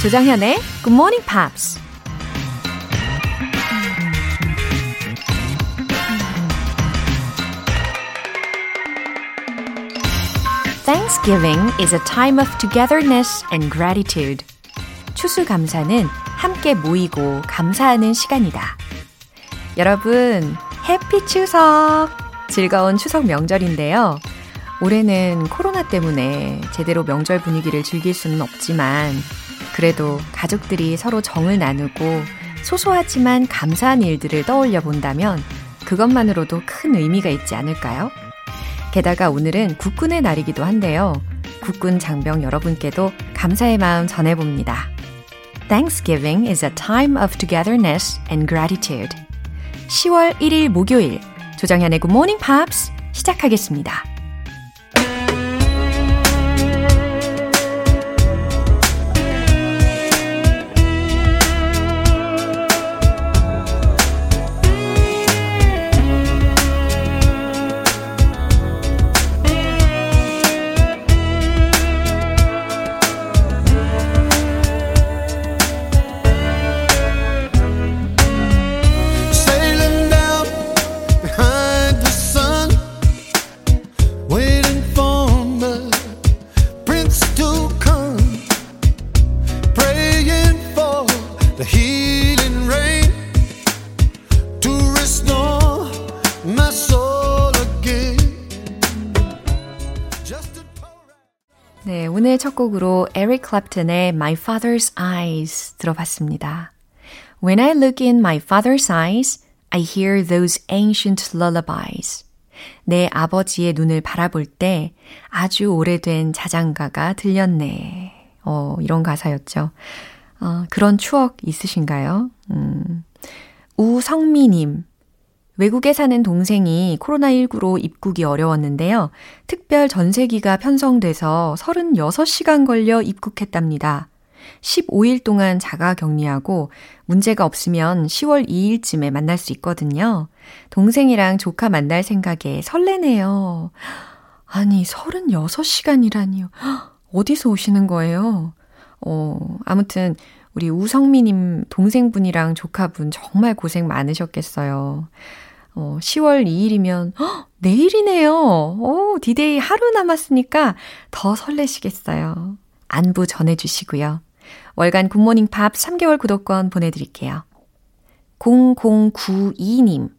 조장현의 Good Morning Pops. Thanksgiving is a time of togetherness and gratitude. 추수감사는 함께 모이고 감사하는 시간이다. 여러분, 해피 추석! 즐거운 추석 명절인데요. 올해는 코로나 때문에 제대로 명절 분위기를 즐길 수는 없지만, 그래도 가족들이 서로 정을 나누고 소소하지만 감사한 일들을 떠올려 본다면 그것만으로도 큰 의미가 있지 않을까요? 게다가 오늘은 국군의 날이기도 한데요. 국군 장병 여러분께도 감사의 마음 전해봅니다. Thanksgiving is a time of togetherness and gratitude. 10월 1일 목요일 조정현의 Good Morning Pops 시작하겠습니다. 곡으로 에릭 클랩튼의 My Father's Eyes 들어봤습니다. When I look in my father's eyes, I hear those ancient lullabies. 내 아버지의 눈을 바라볼 때 아주 오래된 자장가가 들렸네. 어, 이런 가사였죠. 어, 그런 추억 있으신가요? 음. 우성미님, 외국에 사는 동생이 코로나19로 입국이 어려웠는데요. 특별 전세기가 편성돼서 36시간 걸려 입국했답니다. 15일 동안 자가 격리하고 문제가 없으면 10월 2일쯤에 만날 수 있거든요. 동생이랑 조카 만날 생각에 설레네요. 아니, 36시간이라니요. 어디서 오시는 거예요? 어, 아무튼, 우리 우성미님 동생분이랑 조카분 정말 고생 많으셨겠어요. 어, 10월 2일이면, 헉, 내일이네요. 오, 디데이 하루 남았으니까 더 설레시겠어요. 안부 전해주시고요. 월간 Good Morning Pops 3개월 구독권 보내드릴게요. 0092님.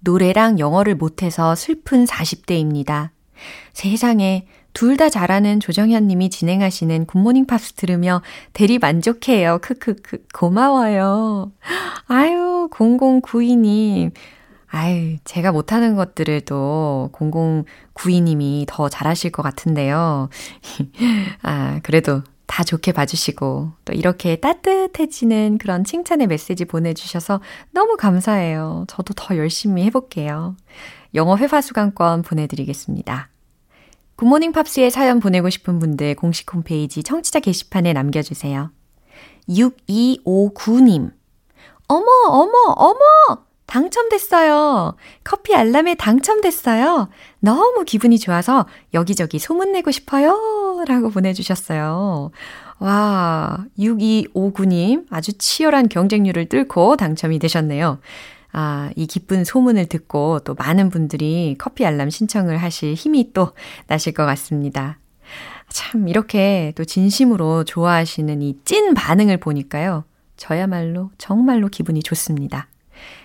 노래랑 영어를 못해서 슬픈 40대입니다. 세상에 둘 다 잘하는 조정현 님이 진행하시는 Good Morning Pops 들으며 대리 만족해요. 크크크. 고마워요. 아유, 0092님. 아유, 제가 못하는 것들을 또 0092님이 더 잘하실 것 같은데요. 아, 그래도 다 좋게 봐주시고, 또 이렇게 따뜻해지는 그런 칭찬의 메시지 보내주셔서 너무 감사해요. 저도 더 열심히 해볼게요. 영어 회화 수강권 보내드리겠습니다. 굿모닝 팝스에 사연 보내고 싶은 분들 공식 홈페이지 청취자 게시판에 남겨주세요. 6259님. 어머, 어머, 어머! 당첨됐어요. 커피 알람에 당첨됐어요. 너무 기분이 좋아서 여기저기 소문내고 싶어요. 라고 보내주셨어요. 와, 6259님 아주 치열한 경쟁률을 뚫고 당첨이 되셨네요. 아, 이 기쁜 소문을 듣고 또 많은 분들이 커피 알람 신청을 하실 힘이 또 나실 것 같습니다. 참, 이렇게 또 진심으로 좋아하시는 이 찐 반응을 보니까요. 저야말로 정말로 기분이 좋습니다.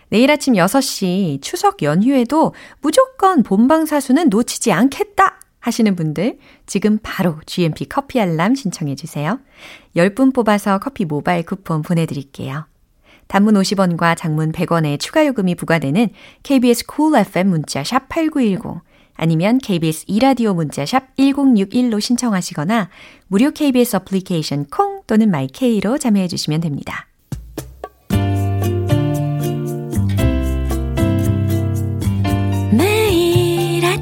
내일 아침 6시 추석 연휴에도 무조건 본방사수는 놓치지 않겠다 하시는 분들 지금 바로 GMP 커피 알람 신청해 주세요. 10분 뽑아서 커피 모바일 쿠폰 보내드릴게요. 단문 50원과 장문 100원의 추가 요금이 부과되는 KBS cool FM 문자 샵 8910 아니면 KBS 이라디오 문자 샵 1061로 신청하시거나 무료 KBS 어플리케이션 콩 또는 MyK로 참여해 주시면 됩니다.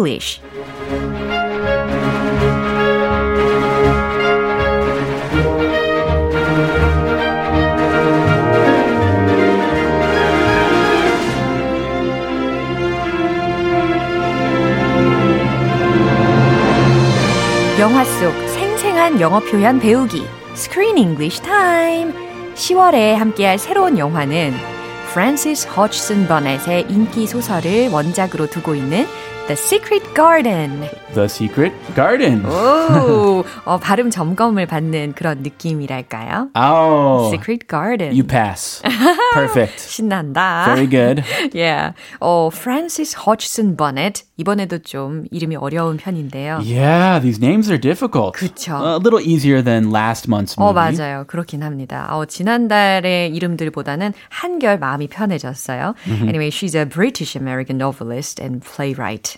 English. 영화 속 생생한 영어 표현 배우기 Screen English Time 10월에 함께할 새로운 영화는 프란시스 허츠슨 버넷의 인기 소설을 원작으로 두고 있는 The Secret Garden. The Secret Garden. 오, 어, 발음 점검을 받는 그런 느낌이랄까요? Oh. Secret Garden. You pass. Perfect. 신난다. Very good. yeah. 어, 프란시스 허츠슨 버넷. 이번에도 좀 이름이 어려운 편인데요. Yeah, these names are difficult. 그쵸. A little easier than last month's 어, movie. 맞아요. 그렇긴 합니다. 어, 지난달의 이름들보다는 한결 마음이 편해졌어요. Anyway, she's a British American novelist and playwright,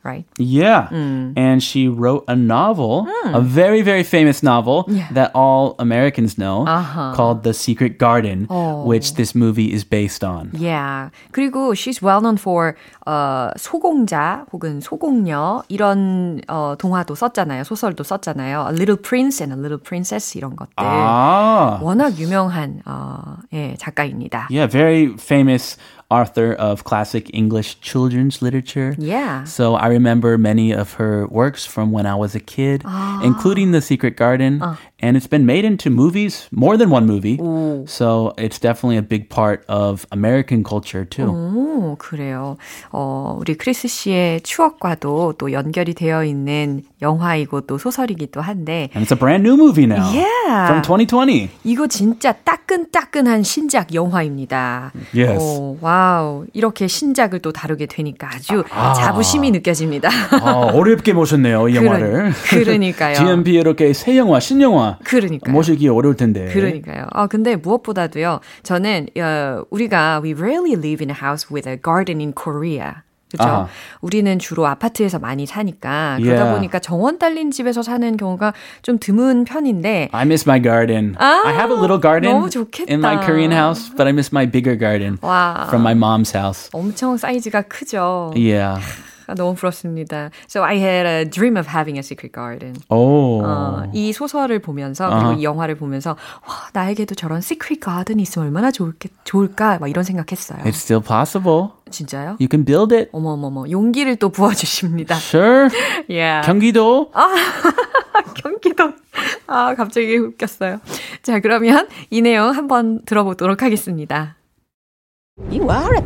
right? Yeah. And she wrote a novel, a very, very famous novel that all Americans know called The Secret Garden, which this movie is based on. Yeah. 그리고 she's well known for 어, 소공자 혹은 소공녀 이런 어, 동화도 썼잖아요. 소설도 썼잖아요. A Little Prince and a Little Princess 이런 것들. Ah. 워낙 유명한 어, 예, 작가입니다. Yeah, very famous author of classic English children's literature. Yeah. So I remember many of her works from when I was a kid, ah. including The Secret Garden. Ah. And it's been made into movies, more than one movie. So it's definitely a big part of American culture too. 오, 그래요. 어, 우리 크리스 씨의 추억과도 또 연결이 되어 있는 영화이고 또 소설이기도 한데 And it's a brand new movie now. Yeah. From 2020. 이거 진짜 따끈따끈한 신작 영화입니다. Yes. 오, wow. 이렇게 신작을 또 다루게 되니까 아주 자부심이 느껴집니다. 아, 어렵게 모셨네요, 이 영화를. 그러니까요. GMP 이렇게 새 영화, 신영화 그러니까요. 모시기 어려울 텐데. 그러니까요. 아, 근데 무엇보다도요. 저는 어, 우리가 we rarely live in a house with a garden in Korea. 그렇죠? 아하. 우리는 주로 아파트에서 많이 사니까 그러다 Yeah. 보니까 정원 딸린 집에서 사는 경우가 좀 드문 편인데 I miss my garden. 아, I have a little garden 너무 좋겠다. in my Korean house, but I miss my bigger garden 와. from my mom's house. 엄청 사이즈가 크죠. Yeah. 아, 너무 부럽습니다. So I had a dream of having a secret garden. Oh. 어, 이 소설을 보면서 그리고 이 영화를 보면서 와 나에게도 저런 시크릿 가든이 있으면 얼마나 좋을게, 좋을까 막 이런 생각했어요. It's still possible. 진짜요? You can build it. 어머머머 용기를 또 부어주십니다. Sure. Yeah. 경기도. 경기도. 아 갑자기 웃겼어요. 자 그러면 이 내용 한번 들어보도록 하겠습니다. You are a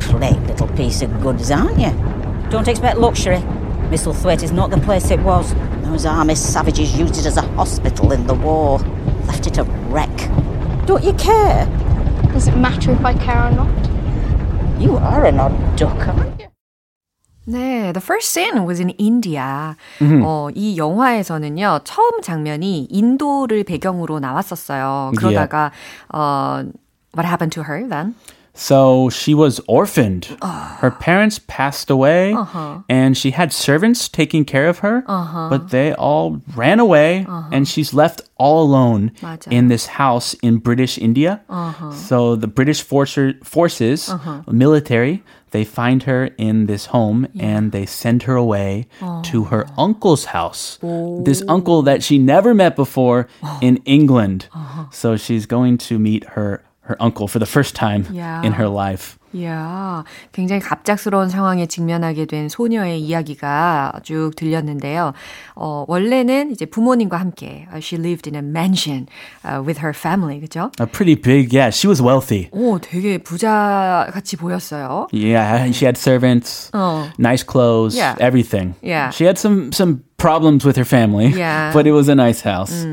plain little piece of goods, aren't you? Don't expect luxury. Misselthwaite is not the place it was. Those army savages used it as a hospital in the war. Left it a wreck. Don't you care? Does it matter if I care or not? You are an odd duck, aren't you? 네, the first scene was in India. 어, 이 영화에서는요, 처음 장면이 인도를 배경으로 나왔었어요. 그러다가, 어, what happened to her then? So she was orphaned. Uh, her parents passed away, uh-huh. and she had servants taking care of her, uh-huh. but they all ran away, uh-huh. and she's left all alone in this house in British India. Uh-huh. So the British forcer, forces, uh-huh. military, they find her in this home yeah. and they send her away to oh. her uncle's house. Oh. This uncle that she never met before oh. in England. Uh-huh. So she's going to meet her her uncle for the first time Yeah. in her life. 이야, 굉장히 갑작스러운 상황에 직면하게 된 소녀의 이야기가 쭉 들렸는데요. 어, 원래는 이제 부모님과 함께 uh, she lived in a mansion uh, with her family, 그죠? A pretty big, yeah, she was wealthy. 오, 되게 부자 같이 보였어요. Yeah, she had servants, 어. nice clothes, Yeah. everything. Yeah. She had some some problems with her family, Yeah. but it was a nice house.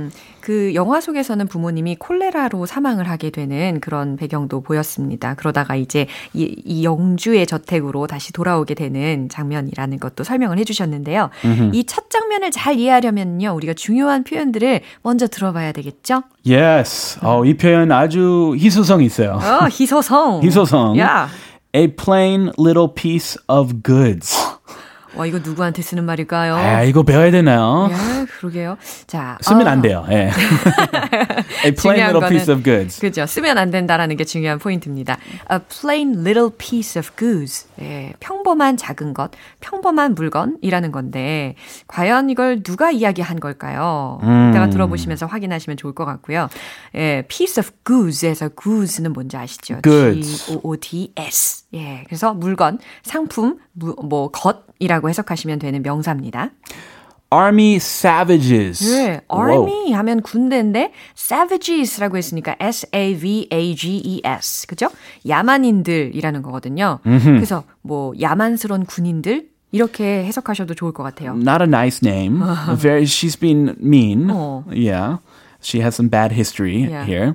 그 영화 속에서는 부모님이 콜레라로 사망을 하게 되는 그런 배경도 보였습니다. 그러다가 이제 이, 이 영주의 저택으로 다시 돌아오게 되는 장면이라는 것도 설명을 해주셨는데요. 이 첫 장면을 잘 이해하려면요, 우리가 중요한 표현들을 먼저 들어봐야 되겠죠? Yes. 어, 이 표현 아주 희소성 있어요. 어, 희소성. 희소성. 야, A plain little piece of goods. 와, 이거 누구한테 쓰는 말일까요? 아, 이거 배워야 되나요? 예, 그러게요. 자, 쓰면 어, 안 돼요. 예. A plain little piece of goods. 그죠. 쓰면 안 된다라는 게 중요한 포인트입니다. A plain little piece of goods. 예, 평범한 작은 것, 평범한 물건이라는 건데, 과연 이걸 누가 이야기한 걸까요? 이따가 들어보시면서 확인하시면 좋을 것 같고요. 예, piece of goods에서 goods는 뭔지 아시죠? Goods. G-O-O-D-S. 예, 그래서 물건, 상품, 무, 뭐, 것이라고 해석하시면 되는 명사입니다. Army savages. 네, Whoa. army 하면 군대인데 savages라고 했으니까 S-A-V-A-G-E-S 그죠? 야만인들이라는 거거든요. 그래서 뭐 야만스러운 군인들 이렇게 해석하셔도 좋을 것 같아요. Not a nice name. Very. She's been mean. Oh. Yeah. She has some bad history Yeah. here.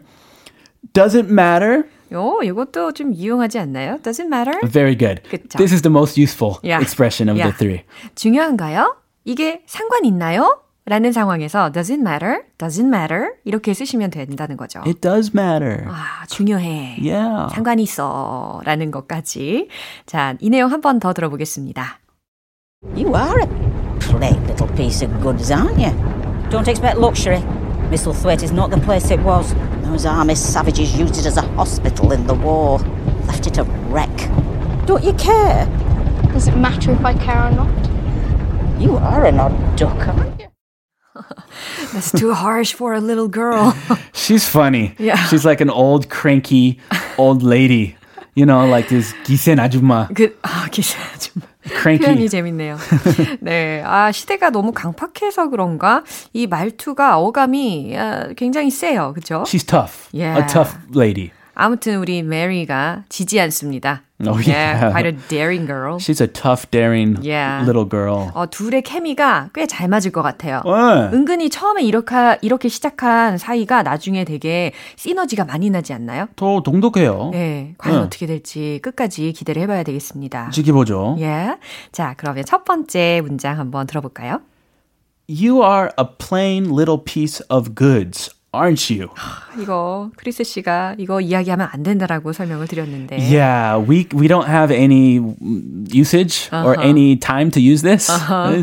Doesn't matter. 요, 이것도 좀 유용하지 않나요? Doesn't matter. Very good. 그쵸. This is the most useful Yeah. expression of Yeah. the three. 중요한가요? 이게 상관 있나요? 라는 상황에서 doesn't matter, doesn't matter 이렇게 쓰시면 된다는 거죠. It does matter. 아, 중요해. Yeah. 상관이 있어. 라는 것까지. 자, 이 내용 한 번 더 들어보겠습니다. You are a plain little piece of goods, aren't you? Don't expect luxury. Misselthwaite is not the place it was. Those army savages used it as a hospital in the war. Left it a wreck. Don't you care? Does it matter if I care or not? You are an odd duck, aren't you? That's too harsh for a little girl. She's funny. Yeah. She's like an old cranky old lady. You know, like this 기센 아줌마. 그, 아, 좀. Cranky. 표현이 재밌네요. 네. 아, 시대가 너무 강팍해서 그런가? 이 말투가 어감이 아, 굉장히 세요. 그쵸? She's tough. Yeah. A tough lady. 아무튼 우리 메리가 지지 않습니다. Oh, Yeah, yeah. quite a daring girl. She's a tough, daring Yeah. little girl. 어, 둘의 케미가 꽤 잘 맞을 것 같아요. 네. 은근히 처음에 이렇게, 이렇게 시작한 사이가 나중에 되게 시너지가 많이 나지 않나요? 더 동독해요. 네. 과연 네. 어떻게 될지 끝까지 기대를 해봐야 되겠습니다. 지켜보죠. 예. 자, 그러면 첫 번째 문장 한번 들어볼까요? You are a plain little piece of goods, aren't you? 이거 크리스 씨가 이거 이야기하면 안 된다라고 설명을 드렸는데. Yeah, we we don't have any usage or Uh-huh. any time to use this.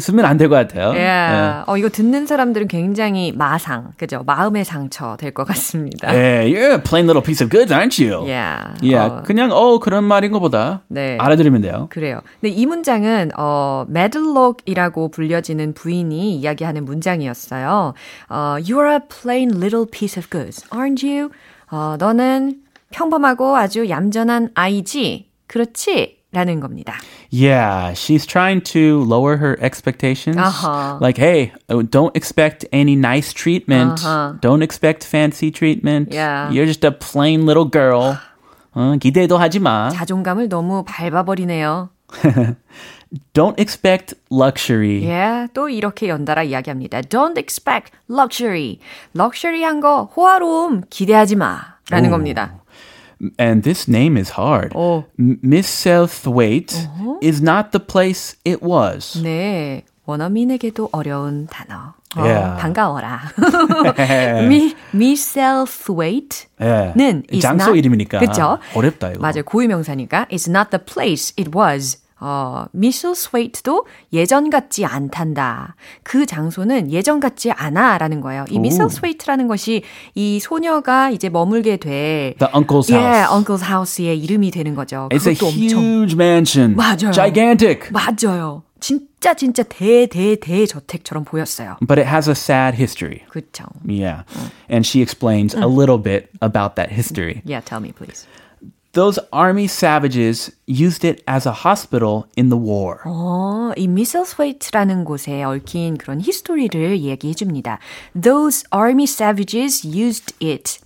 쓰면 안 될 것 같아요. 예. 네. 어, 이거 듣는 사람들은 굉장히 마상, 그죠? 마음의 상처 될 것 같습니다. Yeah, you're a plain little piece of goods, aren't you? Yeah. Yeah, 어, 그냥 어 그런 말인 것보다 네. 알아들으면 돼요. 그래요. 근데 이 문장은 어 medlock이라고 불려지는 부인이 이야기하는 문장이었어요. 어 you're a plain little piece of goods, aren't you? 어 너는 평범하고 아주 얌전한 아이지. 그렇지? 라는 겁니다. Yeah, she's trying to lower her expectations. Uh-huh. Like, hey, oh, don't expect any nice treatment. Uh-huh. Don't expect fancy treatment. Yeah. You're just a plain little girl. 어, 기대도 하지 마. 자존감을 너무 밟아버리네요. Don't expect luxury. 예, 또 이렇게 연달아 이야기합니다. Don't expect luxury. 럭셔리한 거, 호화로움 기대하지 마. 라는 오. 겁니다. And this name is hard. 오. M- Miss Selthwaite Uh-huh. is not the place it was. 네, 원어민에게도 어려운 단어. 어, Yeah. 반가워라. 미, Misselthwaite. 예. 는 is 장소 not- 이름이니까 그쵸? 어렵다 이거. 맞아요. 고유명사니까. It's not the place it was. 어, Misselthwaite도 예전 같지 않단다. 그 장소는 예전 같지 않아. 라는 거예요. 이 오. Misselthwaite라는 것이 이 소녀가 이제 머물게 될 The uncle's 예, house. uncle's house의 이름이 되는 거죠. It's a 그것도 엄청 huge mansion. 맞아요. Gigantic. 맞아요. 진짜 진짜 대대대 저택처럼 보였어요. But it has a sad history. 그렇죠. Yeah. And she explains a little bit about that history. Yeah, tell me please. Those army savages used it as a hospital in the war. 어, 이 미셀스 웨이트라는 곳에 얽힌 그런 히스토리를 얘기해 줍니다. Those army savages used it.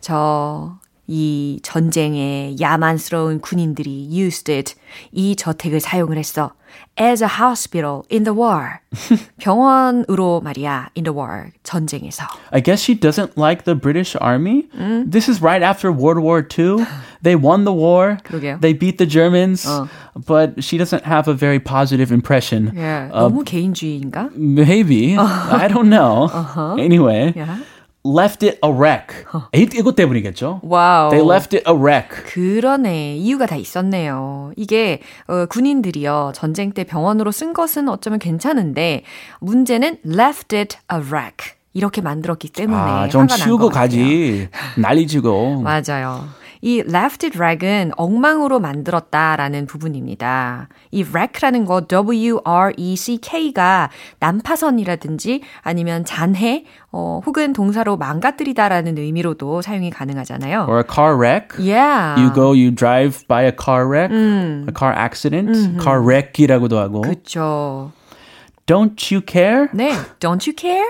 저, 이 전쟁에 야만스러운 군인들이 used it. 이 저택을 사용을 했어. As a hospital in the war. 병원으로 말이야, in the war. 전쟁에서. I guess she doesn't like the British army. This is right after World War II. They won the war. 그러게요. They beat the Germans. But she doesn't have a very positive impression. 예, of 너무 개인주의인가? Maybe. I don't know. Anyway. Yeah. Left it a wreck. 이, 이것 때문이겠죠? 와우. They left it a wreck. 그러네. 이유가 다 있었네요. 이게 어, 군인들이요. 전쟁 때 병원으로 쓴 것은 어쩌면 괜찮은데 문제는 left it a wreck. 이렇게 만들었기 때문에 아, 좀 치우고. 가지. 난리지고. 맞아요. 이 left wreck은 엉망으로 만들었다라는 부분입니다. 이 wreck라는 거 W-R-E-C-K가 난파선이라든지 아니면 잔해 어, 혹은 동사로 망가뜨리다라는 의미로도 사용이 가능하잖아요. Or a car wreck. Yeah. You go, you drive by a car wreck, a car accident, car wreck이라고도 하고. 그쵸. Don't you care? 네. Don't you care?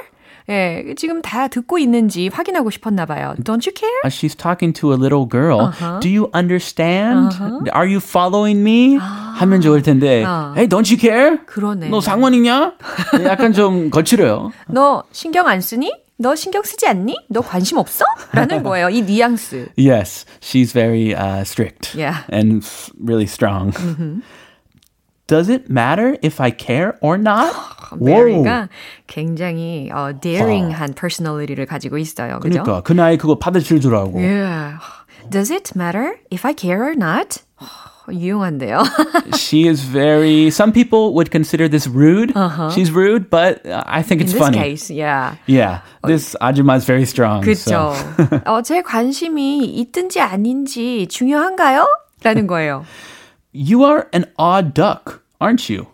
예, 지금 다 듣고 있는지 확인하고 싶었나 봐요. Don't you care? Uh, She's talking to a little girl. Do you understand? Are you following me? 하면 좋을 텐데. Hey, don't you care? 그러네. 너 상관 있냐? 약간 좀 거칠어요. 너 신경 안 쓰니? 너 신경 쓰지 않니? 너 관심 없어? 라는 거예요. 이 뉘앙스. Yes, she's very uh, strict Yeah. and really strong. Does it matter if I care or not? 메리가 굉장히 어, daring한 personality를 가지고 있어요. 그죠? 그러니까 그 나이 그거 받아칠 줄 알고. Yeah. Does it matter if I care or not? 유용한데요. She is very. Some people would consider this rude. She's rude, but uh, I think In it's this funny. case, yeah. Yeah, this 아줌마 is very strong. 그쵸. So. 어, 제 관심이 있든지 아닌지 중요한가요? 라는 거예요. You are an odd duck, aren't you?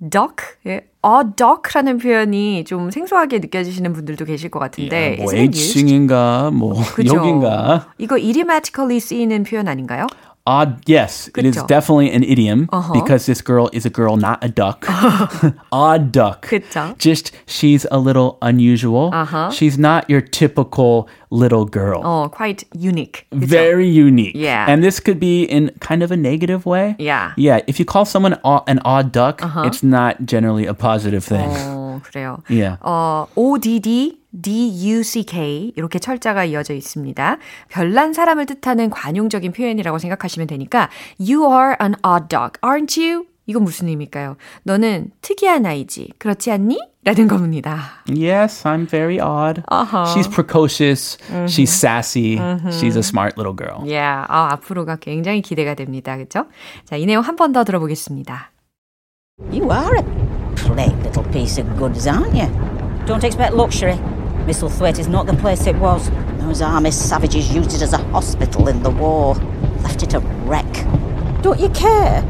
duck? 예. 어, duck라는 표현이 좀 생소하게 느껴지시는 분들도 계실 것 같은데. 뭐 it used? H인가 뭐 그죠? 여긴가. 이거 idiomatically 쓰이는 표현 아닌가요? Odd, yes, it is 그쵸. definitely an idiom Uh-huh. because this girl is a girl, not a duck. Odd duck. 그쵸. Just she's a little unusual. Uh-huh. She's not your typical little girl. 어, quite unique. 그쵸? Very unique. Yeah. And this could be in kind of a negative way. Yeah. Yeah. If you call someone o- an odd duck, it's not generally a positive thing. 어, 그래요. Yeah. 어, ODD, DUCK 이렇게 철자가 이어져 있습니다. 별난 사람을 뜻하는 관용적인 표현이라고 생각하시면 되니까 You are an odd dog, aren't you? 이건 무슨 의미일까요? 너는 특이한 아이지, 그렇지 않니? 라는 겁니다. Yes, I'm very odd. Uh-huh. She's precocious. She's sassy. She's a smart little girl. Yeah, 아, 앞으로가 굉장히 기대가 됩니다. 그렇죠? 자, 이 내용 한 번 더 들어보겠습니다. You are a plain little piece of goods, aren't you? Don't expect luxury. Misselthwaite is not the place it was. Those army savages used it as a hospital in the war. Left it a wreck. Don't you care?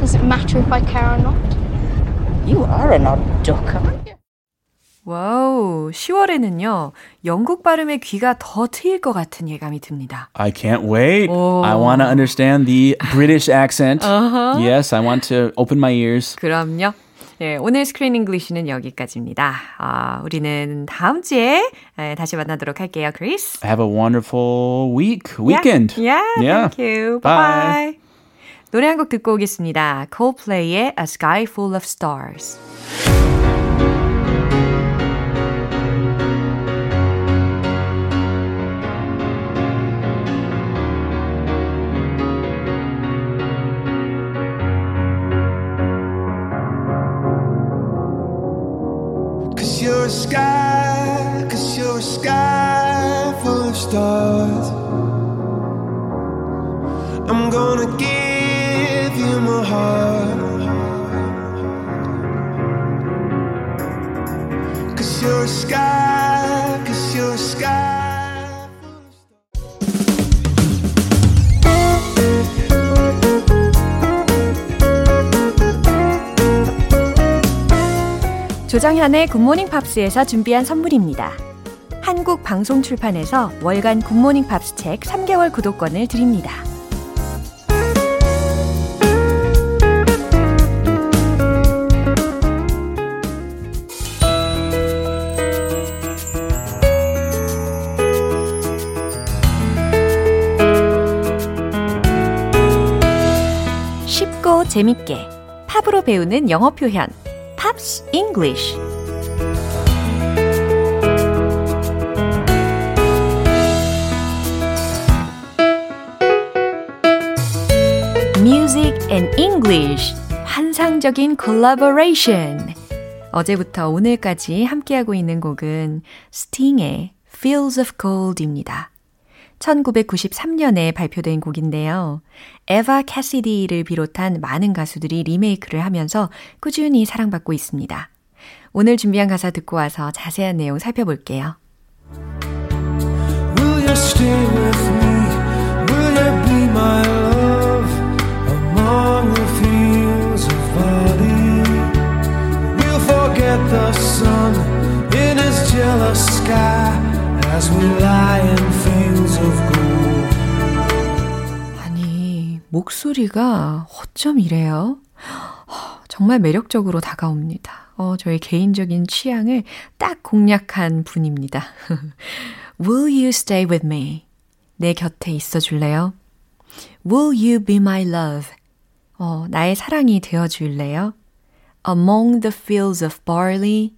Does it matter if I care or not? You are an odd duck, aren't you? 와우, 10월에는요, 영국 발음의 귀가 더 트일 것 같은 예감이 듭니다. I can't wait. I want to understand the British accent. Yes, I want to open my ears. 그럼요. 예, 오늘 스크린 잉글리시는 여기까지입니다. 아, 우리는 다음 주에 예, 다시 만나도록 할게요, 크리스. Have a wonderful week, weekend. Yeah, Yeah. thank you. Bye. Bye. bye. 노래 한 곡 듣고 오겠습니다. Coldplay의 A Sky Full of Stars. I'm gonna give you my heart. Cause you're a sky, cause you're a sky. 조정현의 Good Morning Pops에서 준비한 선물입니다. 한국 방송 출판에서 월간 Good Morning Pops 책 3개월 구독권을 드립니다. 재밌게 팝으로 배우는 영어 표현 Pops English Music and English 환상적인 콜라보레이션 어제부터 오늘까지 함께하고 있는 곡은 스팅의 Fields of Gold입니다. 1993년에 발표된 곡인데요. 에바 캐시디를 비롯한 많은 가수들이 리메이크를 하면서 꾸준히 사랑받고 있습니다. 오늘 준비한 가사 듣고 와서 자세한 내용 살펴볼게요. Will you stay with me? Will you be my love 목소리가 어쩜 이래요? 정말 매력적으로 다가옵니다. 어, 저의 개인적인 취향을 딱 공략한 분입니다. Will you stay with me? 내 곁에 있어 줄래요? Will you be my love? 어, 나의 사랑이 되어 줄래요? Among the fields of barley.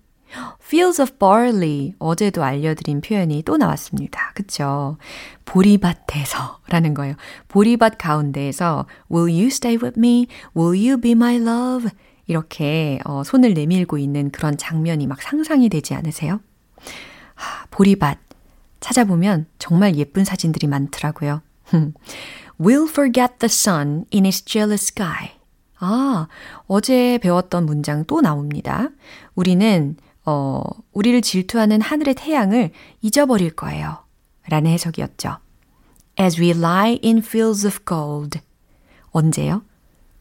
Fields of barley. 어제도 알려드린 표현이 또 나왔습니다. 그쵸? 보리밭에서 라는 거예요. 보리밭 가운데에서 Will you stay with me? Will you be my love? 이렇게 어, 손을 내밀고 있는 그런 장면이 막 상상이 되지 않으세요? 하, 보리밭. 찾아보면 정말 예쁜 사진들이 많더라고요. We'll forget the sun in his jealous sky. 아, 어제 배웠던 문장 또 나옵니다. 우리는, 어, 우리를 질투하는 하늘의 태양을 잊어버릴 거예요. 라는 해석이었죠. As we lie in fields of gold. 언제요?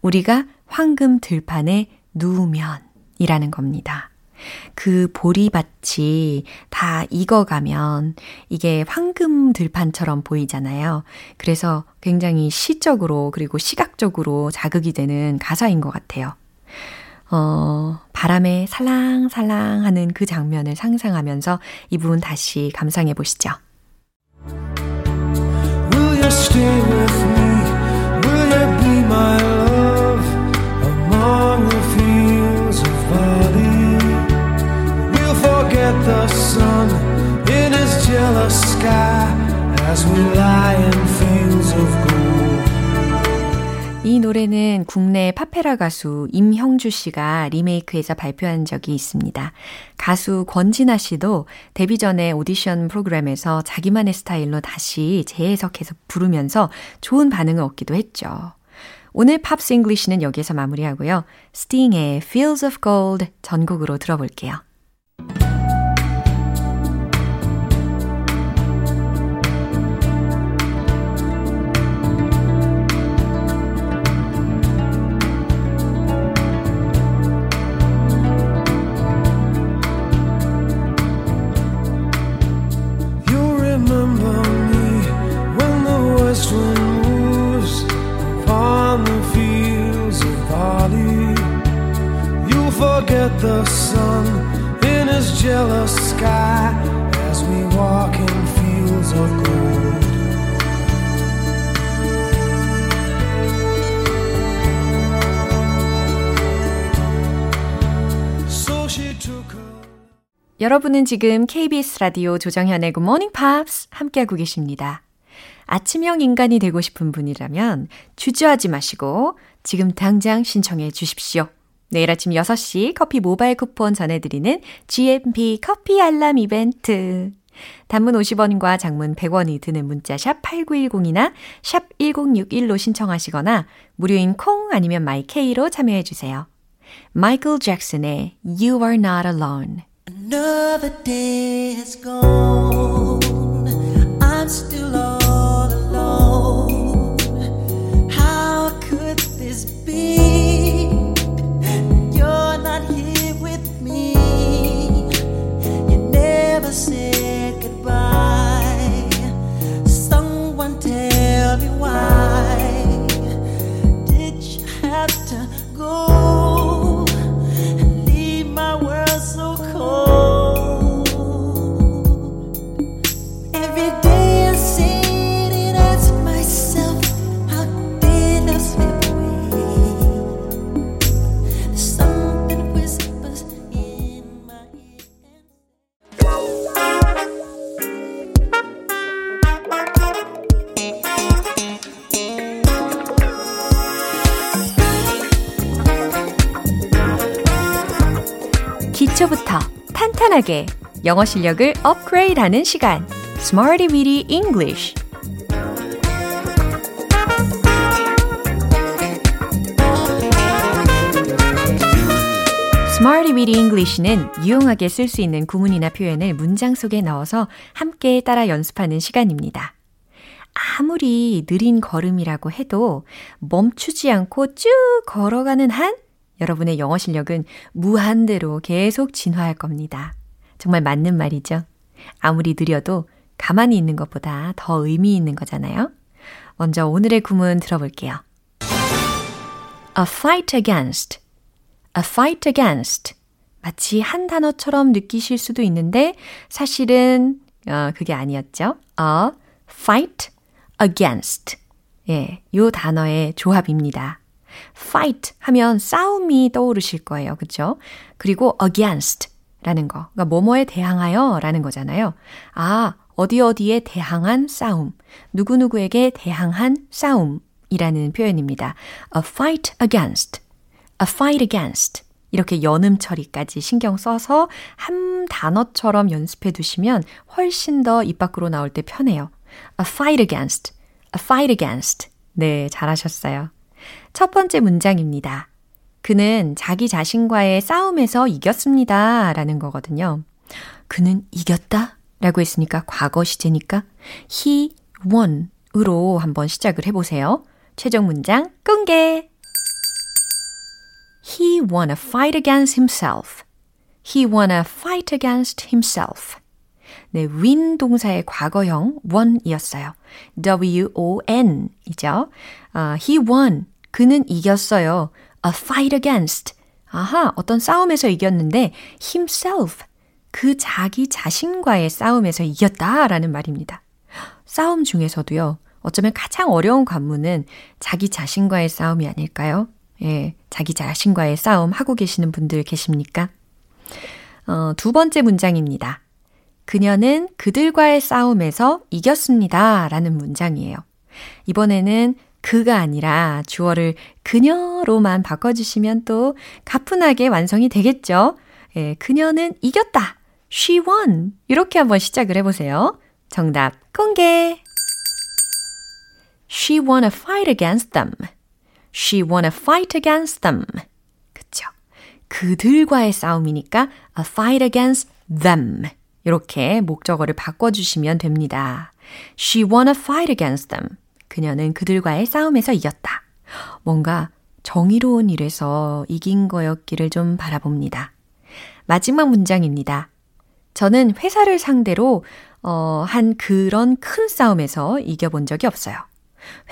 우리가 황금 들판에 누우면 이라는 겁니다. 그 보리밭이 다 익어가면 이게 황금 들판처럼 보이잖아요. 그래서 굉장히 시적으로 그리고 시각적으로 자극이 되는 가사인 것 같아요. 어, 바람에 살랑살랑 하는 그 장면을 상상하면서 이 부분 다시 감상해 보시죠. As we lie in fields of gold. 이 노래는 국내 파페라 가수 임형주 씨가 리메이크해서 발표한 적이 있습니다. 가수 권진아 씨도 데뷔 전에 오디션 프로그램에서 자기만의 스타일로 다시 재해석해서 부르면서 좋은 반응을 얻기도 했죠. 오늘 Pops English는 여기에서 마무리하고요. 스팅의 Fields of Gold 전곡으로 들어볼게요. 여러분은 지금 KBS 라디오 조정현의 Good Morning Pops 함께하고 계십니다. 아침형 인간이 되고 싶은 분이라면 주저하지 마시고 지금 당장 신청해 주십시오. 내일 아침 6시 커피 모바일 쿠폰 전해드리는 GMP 커피 알람 이벤트. 단문 50원과 장문 100원이 드는 문자 샵 8910이나 샵 1061로 신청하시거나 무료인 콩 아니면 MyK로 참여해 주세요. 마이클 잭슨의 You Are Not Alone Another day has gone. I'm still 기초부터 탄탄하게 영어 실력을 업그레이드하는 시간, Smarty Weedy English. Smarty Weedy English는 유용하게 쓸 수 있는 구문이나 표현을 문장 속에 넣어서 함께 따라 연습하는 시간입니다. 아무리 느린 걸음이라고 해도 멈추지 않고 쭉 걸어가는 한 여러분의 영어 실력은 무한대로 계속 진화할 겁니다. 정말 맞는 말이죠. 아무리 느려도 가만히 있는 것보다 더 의미 있는 거잖아요. 먼저 오늘의 구문 들어볼게요. A fight against. A fight against. 마치 한 단어처럼 느끼실 수도 있는데 사실은 어, 그게 아니었죠. A fight against. 예, 요 단어의 조합입니다. Fight 하면 싸움이 떠오르실 거예요. 그쵸? 그리고 against 라는 거. 그러니까 뭐뭐에 대항하여 라는 거잖아요. 아, 어디 어디에 대항한 싸움. 누구누구에게 대항한 싸움이라는 표현입니다. a fight against. a fight against. 이렇게 연음 처리까지 신경 써서 한 단어처럼 연습해 두시면 훨씬 더 입 밖으로 나올 때 편해요. a fight against. a fight against. 네, 잘하셨어요. 첫 번째 문장입니다. 그는 자기 자신과의 싸움에서 이겼습니다. 라는 거거든요. 그는 이겼다? 라고 했으니까 과거 시제니까 he won 으로 한번 시작을 해보세요. 최종 문장 공개! He won a fight against himself. He won a fight against himself. 네, win 동사의 과거형 won이었어요. W-O-N 이죠. 아, he won. 그는 이겼어요. a fight against. 아하, 어떤 싸움에서 이겼는데 himself. 그 자기 자신과의 싸움에서 이겼다라는 말입니다. 싸움 중에서도요. 어쩌면 가장 어려운 관문은 자기 자신과의 싸움이 아닐까요? 예, 자기 자신과의 싸움 하고 계시는 분들 계십니까? 어, 두 번째 문장입니다. 그녀는 그들과의 싸움에서 이겼습니다. 라는 문장이에요. 이번에는 그가 아니라 주어를 그녀로만 바꿔주시면 또 가뿐하게 완성이 되겠죠? 예, 그녀는 이겼다. She won. 이렇게 한번 시작을 해보세요. 정답 공개. She won a fight against them. She won a fight against them. 그쵸. 그들과의 싸움이니까 a fight against them. 이렇게 목적어를 바꿔주시면 됩니다. She won a fight against them. 그녀는 그들과의 싸움에서 이겼다. 뭔가 정의로운 일에서 이긴 거였기를 좀 바라봅니다. 마지막 문장입니다. 저는 회사를 상대로 어, 한 그런 큰 싸움에서 이겨본 적이 없어요.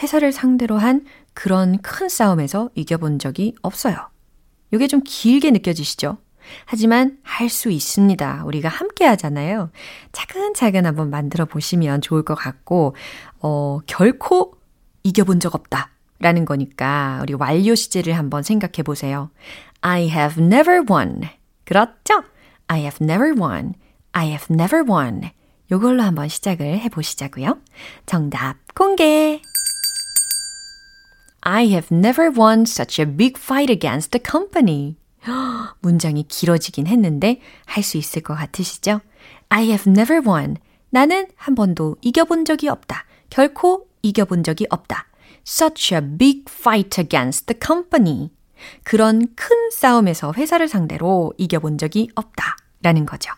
회사를 상대로 한 그런 큰 싸움에서 이겨본 적이 없어요. 이게 좀 길게 느껴지시죠? 하지만 할 수 있습니다. 우리가 함께 하잖아요. 차근차근 한번 만들어 보시면 좋을 것 같고, 어, 결코 이겨본 적 없다. 라는 거니까 우리 완료 시제를 한번 생각해 보세요. I have never won. 그렇죠? I have never won. I have never won. 요걸로 한번 시작을 해 보시자고요. 정답 공개. I have never won such a big fight against the company. 문장이 길어지긴 했는데 할 수 있을 것 같으시죠? I have never won. 나는 한 번도 이겨본 적이 없다. 결코 이겨본 적이 없다. Such a big fight against the company. 그런 큰 싸움에서 회사를 상대로 이겨본 적이 없다. 라는 거죠.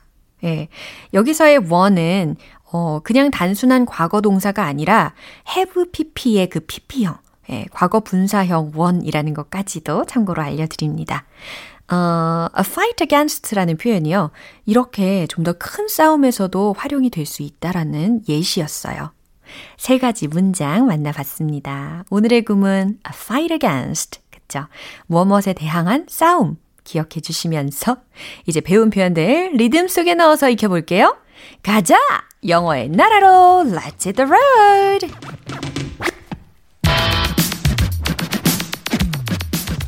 예. 여기서의 one은, 어, 그냥 단순한 과거 동사가 아니라 have pp의 그 pp형, 예, 과거 분사형 one이라는 것까지도 참고로 알려드립니다. 어, a fight against라는 표현이요. 이렇게 좀 더 큰 싸움에서도 활용이 될 수 있다라는 예시였어요. 세 가지 문장 만나봤습니다. 오늘의 구문 a fight against. 그쵸? 무엇에 대항한 싸움. 기억해 주시면서 이제 배운 표현들 리듬 속에 넣어서 익혀볼게요. 가자! 영어의 나라로 Let's hit the road!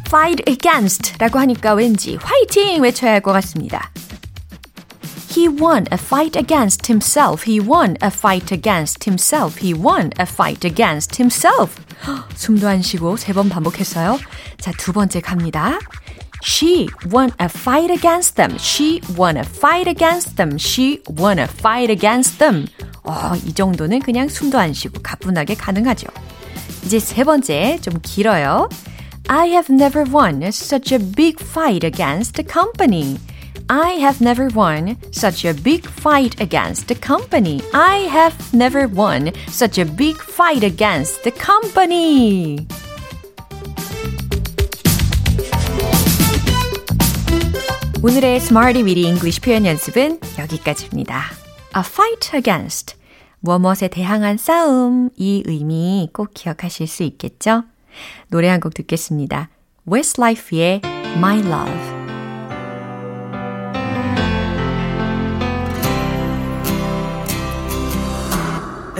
fight against 라고 하니까 왠지 화이팅 외쳐야 할 것 같습니다. He won a fight against himself. He won a fight against himself. He won a fight against himself. 숨도 안 쉬고 세 번 반복했어요. 자, 두 번째 갑니다. She won a fight against them. She won a fight against them. She won a fight against them. 어, 이 정도는 그냥 숨도 안 쉬고 가뿐하게 가능하죠. 이제 세 번째 좀 길어요. I have never won such a big fight against the company. I have never won such a big fight against the company. I have never won such a big fight against the company. 오늘의 Smarty Weedy English 표현 연습은 여기까지입니다. A fight against. 무엇에 대항한 싸움. 이 의미 꼭 기억하실 수 있겠죠? 노래 한 곡 듣겠습니다. Westlife의 My Love.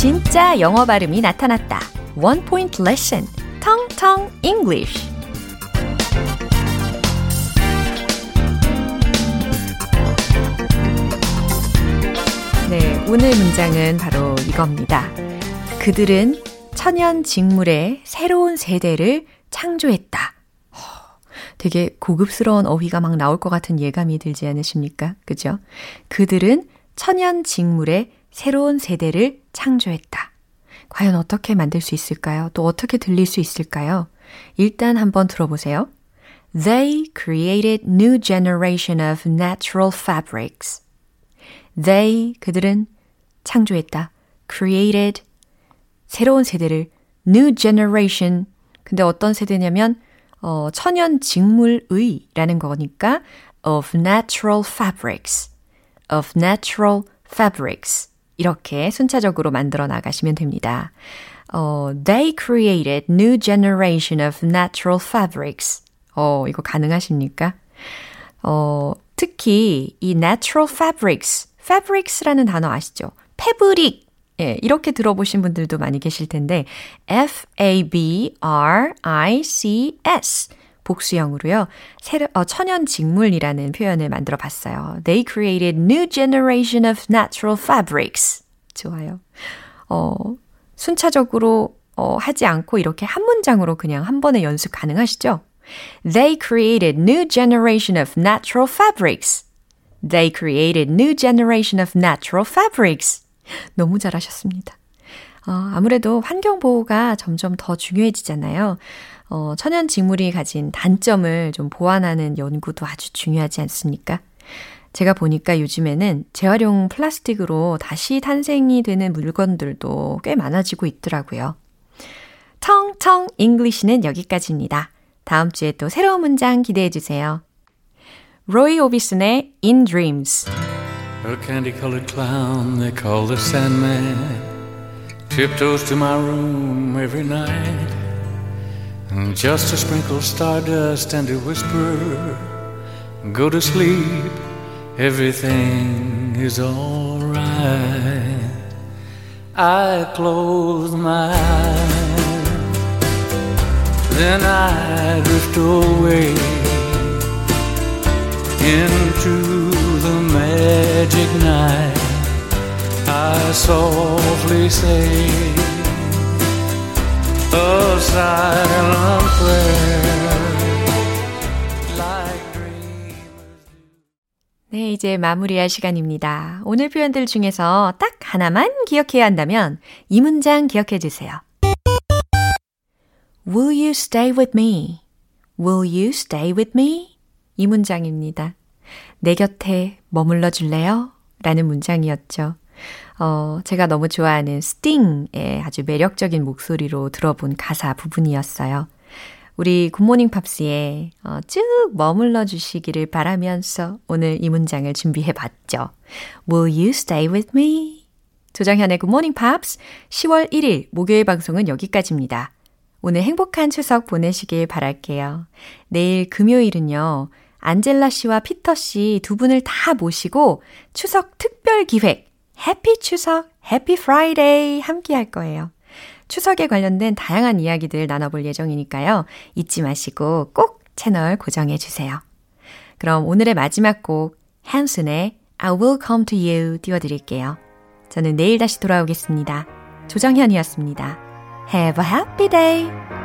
진짜 영어 발음이 나타났다. One Point Lesson. 텅텅 English. 네, 오늘 문장은 바로 이겁니다. 그들은 천연 직물의 새로운 세대를 창조했다. 되게 고급스러운 어휘가 막 나올 것 같은 예감이 들지 않으십니까? 그죠? 그들은 천연 직물의 새로운 세대를 창조했다. 과연 어떻게 만들 수 있을까요? 또 어떻게 들릴 수 있을까요? 일단 한번 들어보세요. They created new generation of natural fabrics. They, 그들은 창조했다. created, 새로운 세대를 new generation. 근데 어떤 세대냐면, 어, 천연 직물의라는 거니까 of natural fabrics. of natural fabrics. 이렇게 순차적으로 만들어 나가시면 됩니다. 어, they created new generation of natural fabrics. 어, 이거 가능하십니까? 어, 특히 이 natural fabrics, fabrics라는 단어 아시죠? 패브릭. 예, 이렇게 들어보신 분들도 많이 계실 텐데, F-A-B-R-I-C-S. 복수형으로요. 새로, 어, 천연 직물이라는 표현을 만들어 봤어요. They created new generation of natural fabrics. 좋아요. 어, 순차적으로 어, 하지 않고 이렇게 한 문장으로 그냥 한 번에 연습 가능하시죠? They created new generation of natural fabrics. They created new generation of natural fabrics. 너무 잘하셨습니다. 어, 아무래도 환경 보호가 점점 더 중요해지잖아요. 어, 천연 직물이 가진 단점을 좀 보완하는 연구도 아주 중요하지 않습니까? 제가 보니까 요즘에는 재활용 플라스틱으로 다시 탄생이 되는 물건들도 꽤 많아지고 있더라고요. 텅텅 English는 여기까지입니다. 다음 주에 또 새로운 문장 기대해 주세요. 로이 오비슨의 In Dreams A candy-colored clown they call the Sandman tiptoes to my room every night. Just to sprinkle of stardust and to whisper, go to sleep, everything is alright. I close my eyes, then I drift away into the magic night. I softly say 네, 이제 마무리할 시간입니다. 오늘 표현들 중에서 딱 하나만 기억해야 한다면 이 문장 기억해 주세요. Will you stay with me? Will you stay with me? 이 문장입니다. 내 곁에 머물러 줄래요? 라는 문장이었죠. 어, 제가 너무 좋아하는 스팅의 아주 매력적인 목소리로 들어본 가사 부분이었어요. 우리 Good Morning Pops에 어, 쭉 머물러 주시기를 바라면서 오늘 이 문장을 준비해 봤죠. Will you stay with me? 조정현의 Good Morning Pops 10월 1일 목요일 방송은 여기까지입니다. 오늘 행복한 추석 보내시길 바랄게요. 내일 금요일은요. 안젤라 씨와 피터 씨 두 분을 다 모시고 추석 특별 기획 happy 추석, happy Friday 함께 할 거예요. 추석에 관련된 다양한 이야기들 나눠볼 예정이니까요. 잊지 마시고 꼭 채널 고정해 주세요. 그럼 오늘의 마지막 곡 한슨의 I will come to you 띄워드릴게요. 저는 내일 다시 돌아오겠습니다. 조정현이었습니다. Have a happy day!